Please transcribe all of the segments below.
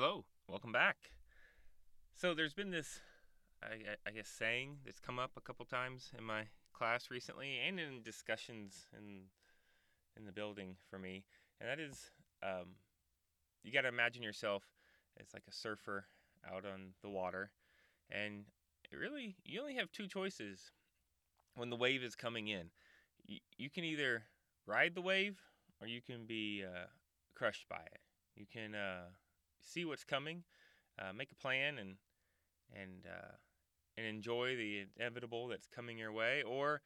Hello, welcome back. So there's been this, I, I guess, saying that's come up a couple times in my class recently, and in discussions in in the building for me, and that is, um, you got to imagine yourself as like a surfer out on the water, and really you only have two choices when the wave is coming in. You, you can either ride the wave, or you can be uh, crushed by it. You can uh, see what's coming, uh, make a plan, and and uh, and enjoy the inevitable that's coming your way, or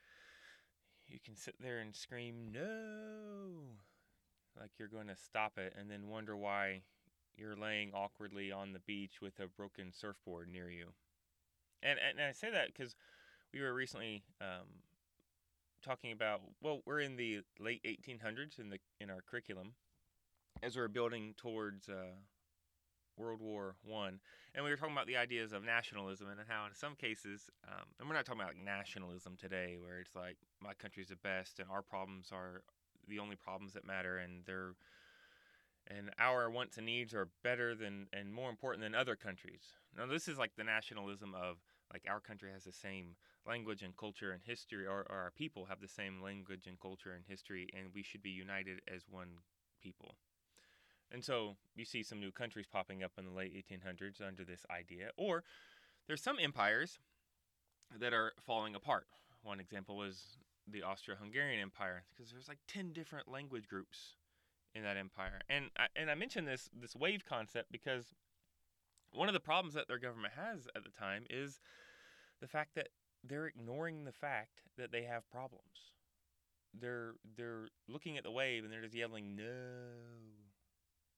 you can sit there and scream no, like you're going to stop it, and then wonder why you're laying awkwardly on the beach with a broken surfboard near you. And and I say that because we were recently um, talking about well, we're in the late 1800s in the in our curriculum as we're building towards uh, World War One, and we were talking about the ideas of nationalism and how, in some cases, um, and we're not talking about like nationalism today, where it's like my country's the best and our problems are the only problems that matter, and they're and our wants and needs are better than and more important than other countries. Now, this is like the nationalism of like our country has the same language and culture and history, or, or our people have the same language and culture and history, and we should be united as one people. And so you see some new countries popping up in the late 1800s under this idea. Or there's some empires that are falling apart. One example was the Austro-Hungarian Empire because there's like 10 different language groups in that empire. And I, and I mentioned this this wave concept because one of the problems that their government has at the time is the fact that they're ignoring the fact that they have problems. They're they're looking at the wave and they're just yelling no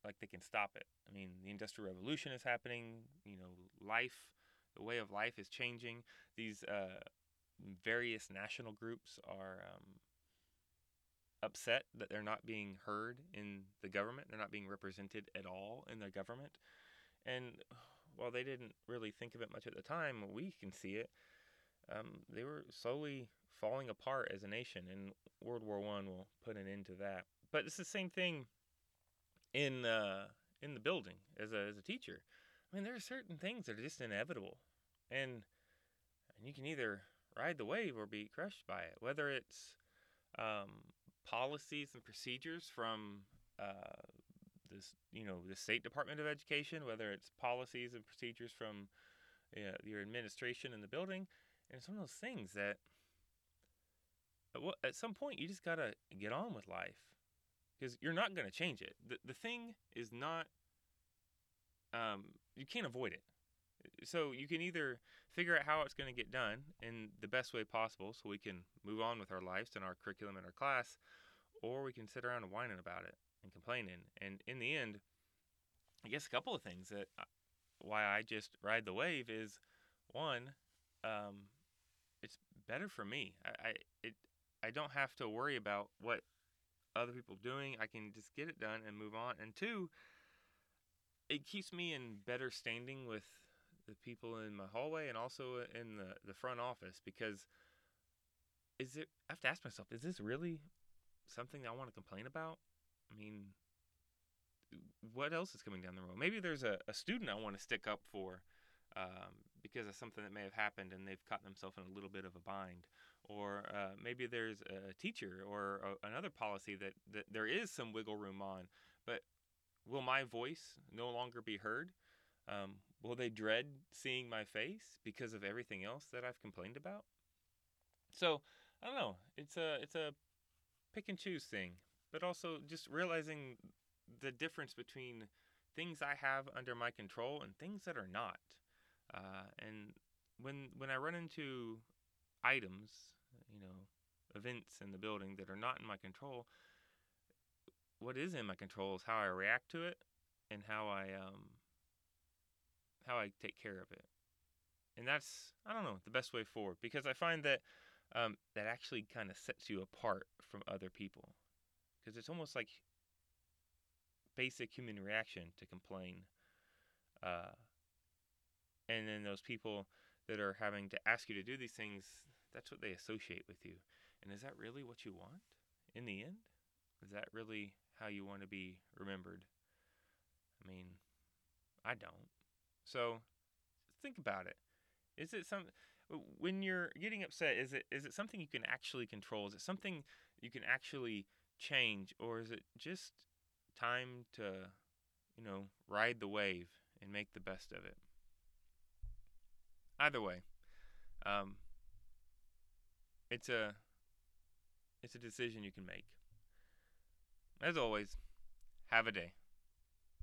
like they can stop it. I mean, the industrial revolution is happening. You know, life, the way of life is changing. These uh, various national groups are um, upset that they're not being heard in the government. They're not being represented at all in the government. And while they didn't really think of it much at the time, we can see it. Um, they were slowly falling apart as a nation, and World War One will put an end to that. But it's the same thing in uh, in the building as a as a teacher. I mean, there are certain things that are just inevitable, and and you can either ride the wave or be crushed by it. Whether it's um, policies and procedures from uh, this, you know, the State Department of Education, whether it's policies and procedures from uh, your administration in the building, and it's one of those things that at some point you just gotta get on with life because you're not going to change it. The, the thing is not, um, you can't avoid it. So you can either figure out how it's going to get done in the best way possible so we can move on with our lives and our curriculum and our class, or we can sit around whining about it and complaining. And in the end, I guess a couple of things that uh, why I just ride the wave is one, um, it's better for me. I, I it I don't have to worry about what other people doing. I can just get it done and move on. And two, it keeps me in better standing with the people in my hallway and also in the, the front office because is it I have to ask myself, is this really something I want to complain about? I mean, what else is coming down the road? Maybe there's a, a student I want to stick up for um, because of something that may have happened and they've caught themselves in a little bit of a bind or uh, maybe there's a teacher or a, another policy that, that there is some wiggle room on, but will my voice no longer be heard? Um, will they dread seeing my face because of everything else that I've complained about? So I don't know. It's a it's a pick and choose thing, but also just realizing the difference between things I have under my control and things that are not. Uh, and when when I run into items, you know, events in the building that are not in my control, what is in my control is how I react to it and how I um how I take care of it. And that's I don't know, the best way forward because I find that um, that actually kind of sets you apart from other people because it's almost like basic human reaction to complain. Uh, and then those people that are having to ask you to do these things, that's what they associate with you. And is that really what you want in the end? Is that really how you want to be remembered? I mean, I don't. So think about it. Is it some when you're getting upset? Is it is it something you can actually control? Is it something you can actually change, or is it just time to, you know, ride the wave and make the best of it? Either way, um, it's a it's a decision you can make. As always, have a day.